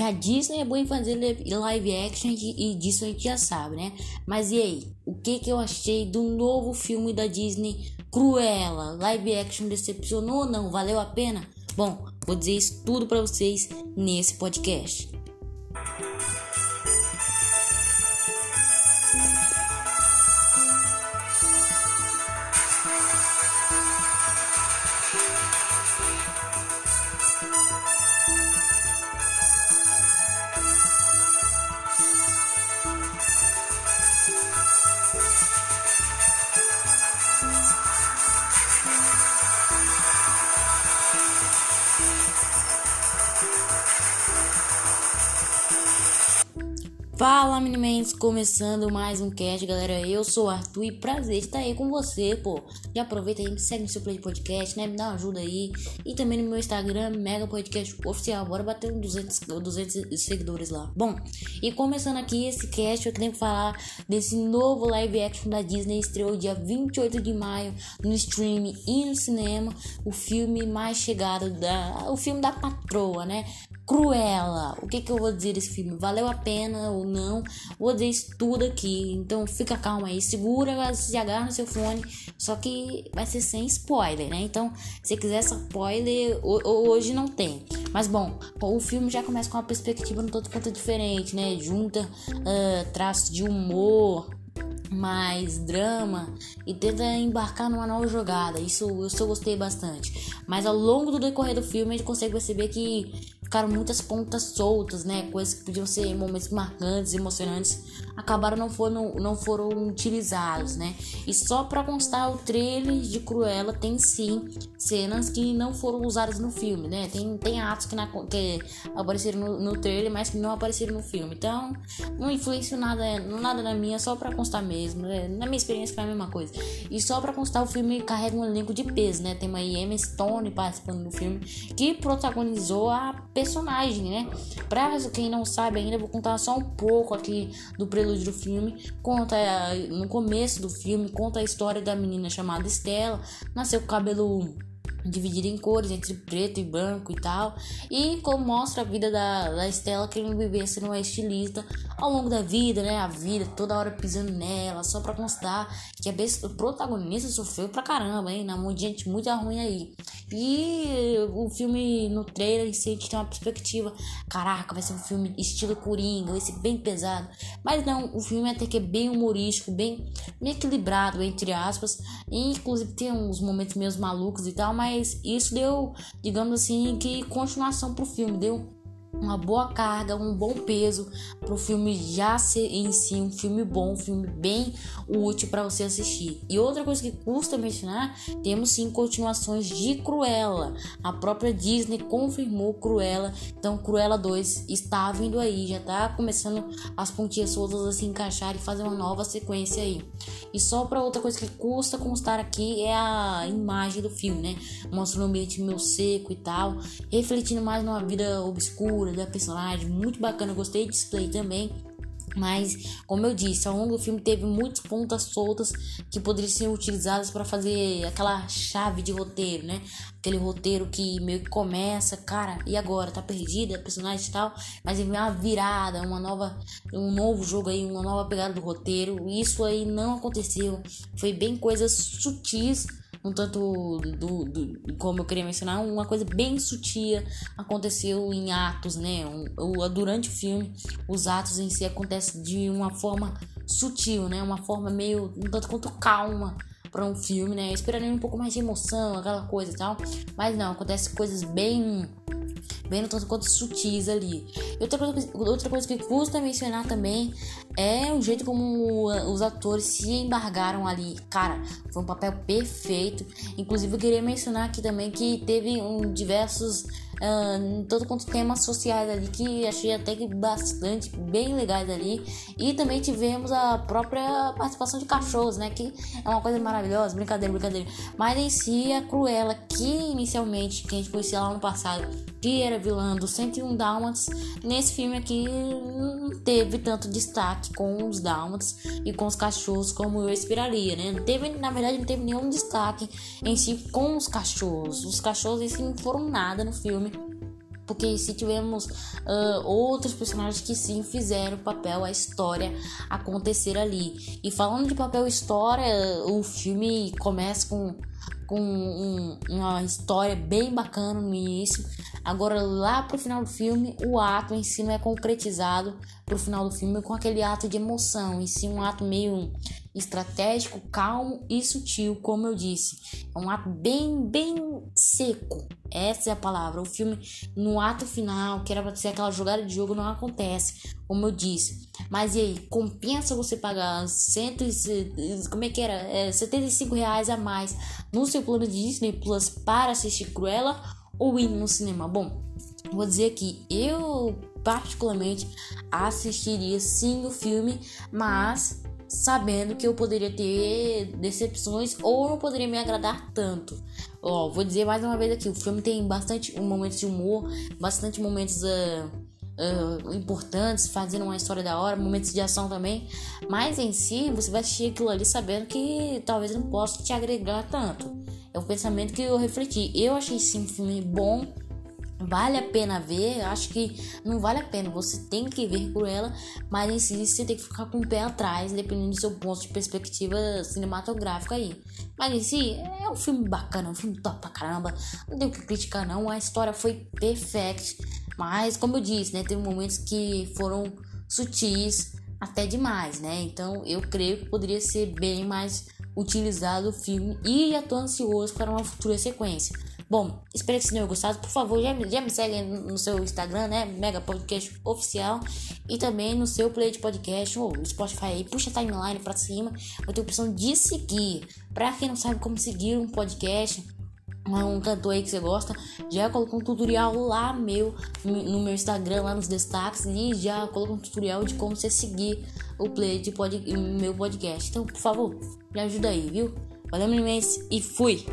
que a Disney é boa em fazer live action e disso a gente já sabe, né? Mas e aí? O que que eu achei do novo filme da Disney Cruella? Live action decepcionou ou não? Valeu a pena? Bom, vou dizer isso tudo para vocês nesse podcast. Fala Minimens, começando mais um cast, galera. Eu sou o Arthur e prazer estar aí com você, pô. Já aproveita aí, me segue no seu play de podcast, né? Me dá uma ajuda aí. E também no meu Instagram, Mega Podcast Oficial. Bora bater uns 200, 200 seguidores lá. Bom, e começando aqui esse cast, eu tenho que falar desse novo live action da Disney. Estreou dia 28 de maio no stream e no cinema. O filme mais chegado da. O filme da patroa, né? Cruella. O que, que eu vou dizer desse filme? Valeu a pena ou não? Vou dizer isso tudo aqui. Então fica calma aí. Segura, se agarra no seu fone. Só que vai ser sem spoiler, né? Então, se quiser spoiler, hoje não tem. Mas bom, o filme já começa com uma perspectiva um tanto quanto diferente, né? Junta uh, traços de humor, mais drama e tenta embarcar numa nova jogada. Isso eu só gostei bastante. Mas ao longo do decorrer do filme a gente consegue perceber que ficaram muitas pontas soltas, né? Coisas que podiam ser momentos marcantes, emocionantes, acabaram não foram, não foram utilizados, né? E só para constar, o trailer de Cruella tem sim cenas que não foram usadas no filme, né? Tem, tem atos que, na, que apareceram no, no trailer, mas que não apareceram no filme. Então, não influenciou nada, nada na minha, só para constar mesmo. Né? Na minha experiência foi a mesma coisa. E só para constar, o filme carrega um elenco de peso, né? Tem uma Emma Stone participando do filme, que protagonizou a personagem, né? Pra quem não sabe ainda, vou contar só um pouco aqui do prelúdio do filme. Conta no começo do filme, conta a história da menina chamada Estela, nasceu com cabelo dividida em cores entre preto e branco e tal e como mostra a vida da, da Estela querendo viver sendo uma estilista ao longo da vida, né? A vida toda hora pisando nela, só pra constar que a protagonista sofreu pra caramba, hein? Na mão de gente muito ruim aí. E o filme no trailer em si, a gente tem uma perspectiva: caraca, vai ser um filme estilo Coringa, vai ser bem pesado. Mas não, o filme até que é bem humorístico, bem, bem equilibrado, entre aspas. E, inclusive tem uns momentos meio malucos e tal, mas isso deu, digamos assim, que continuação pro filme, deu uma boa carga, um bom peso para o filme já ser em si um filme bom, um filme bem útil para você assistir. E outra coisa que custa mencionar, temos sim continuações de Cruella. A própria Disney confirmou Cruella, então Cruella 2 está vindo aí, já está começando as pontinhas soltas a se encaixar e fazer uma nova sequência aí. E só para outra coisa que custa constar aqui é a imagem do filme, né? Mostra um ambiente meio seco e tal, refletindo mais numa vida obscura da personagem, muito bacana, gostei de display também. Mas, como eu disse, ao longo do filme teve muitas pontas soltas que poderiam ser utilizadas para fazer aquela chave de roteiro, né? Aquele roteiro que meio que começa, cara, e agora? Tá perdida, personagem e tal, mas vem uma virada, uma nova, um novo jogo aí, uma nova pegada do roteiro. Isso aí não aconteceu. Foi bem coisas sutis um tanto do, do, como eu queria mencionar, uma coisa bem sutil aconteceu em atos, né? Um, durante o filme, os atos em si acontecem de uma forma sutil, né? Uma forma meio um tanto quanto calma para um filme, né? Esperaria um pouco mais de emoção, aquela coisa e tal, mas não, acontece coisas bem no tanto quanto sutis ali. E outra coisa, outra coisa que custa mencionar também é o jeito como os atores se embargaram ali. Cara, foi um papel perfeito. Inclusive, eu queria mencionar aqui também que teve um, diversos uh, todo quanto temas sociais ali que achei até que bastante bem legais ali. E também tivemos a própria participação de cachorros né que é uma coisa maravilhosa. Brincadeira brincadeira. Mas em si a Cruella que inicialmente que a gente conhecia lá no passado que era vilã do 101 Dálmatas nesse filme aqui não teve tanto destaque com os Dálmatas e com os cachorros como eu esperaria né. Não teve na verdade não teve nenhum destaque em si com os cachorros. Os cachorros em si não foram nada no filme porque se tivemos uh, outros personagens que sim fizeram papel, a história acontecer ali. E falando de papel história, o filme começa com com um, uma história bem bacana no início. Agora, lá pro final do filme, o ato em si não é concretizado pro final do filme com aquele ato de emoção, em si um ato meio estratégico, calmo e sutil, como eu disse. É um ato bem, bem seco. Essa é a palavra. O filme, no ato final, que era pra ser aquela jogada de jogo, não acontece, como eu disse. Mas e aí, compensa você pagar cento e, como é que era? É, 75 reais a mais no seu plano de Disney Plus para assistir Cruella ou ir no cinema? Bom, vou dizer que eu particularmente assistiria sim o filme, mas sabendo que eu poderia ter decepções ou não poderia me agradar tanto. Ó, vou dizer mais uma vez aqui, o filme tem bastante momentos de humor, bastante momentos uh, uh, importantes, fazendo uma história da hora, momentos de ação também, mas em si você vai assistir aquilo ali sabendo que talvez não possa te agregar tanto. É o pensamento que eu refleti. Eu achei sim um filme bom, Vale a pena ver, acho que não vale a pena, você tem que ver por ela, mas em si você tem que ficar com o pé atrás, dependendo do seu ponto de perspectiva cinematográfica aí. Mas em si, é um filme bacana, um filme top pra caramba, não tem o que criticar não, a história foi perfect, mas como eu disse, né, teve momentos que foram sutis até demais, né, então eu creio que poderia ser bem mais utilizado o filme e já tô ansioso para uma futura sequência. Bom, espero que vocês tenham gostado. Por favor, já, já me segue no seu Instagram, né? Mega Podcast Oficial. E também no seu play de podcast ou no Spotify aí. Puxa a timeline pra cima. Eu tenho a opção de seguir. Pra quem não sabe como seguir um podcast, um cantor aí que você gosta, já colocou um tutorial lá meu no meu Instagram, lá nos destaques, e já colocou um tutorial de como você seguir o play de pod, meu podcast. Então, por favor, me ajuda aí, viu? Valeu, imenso e fui!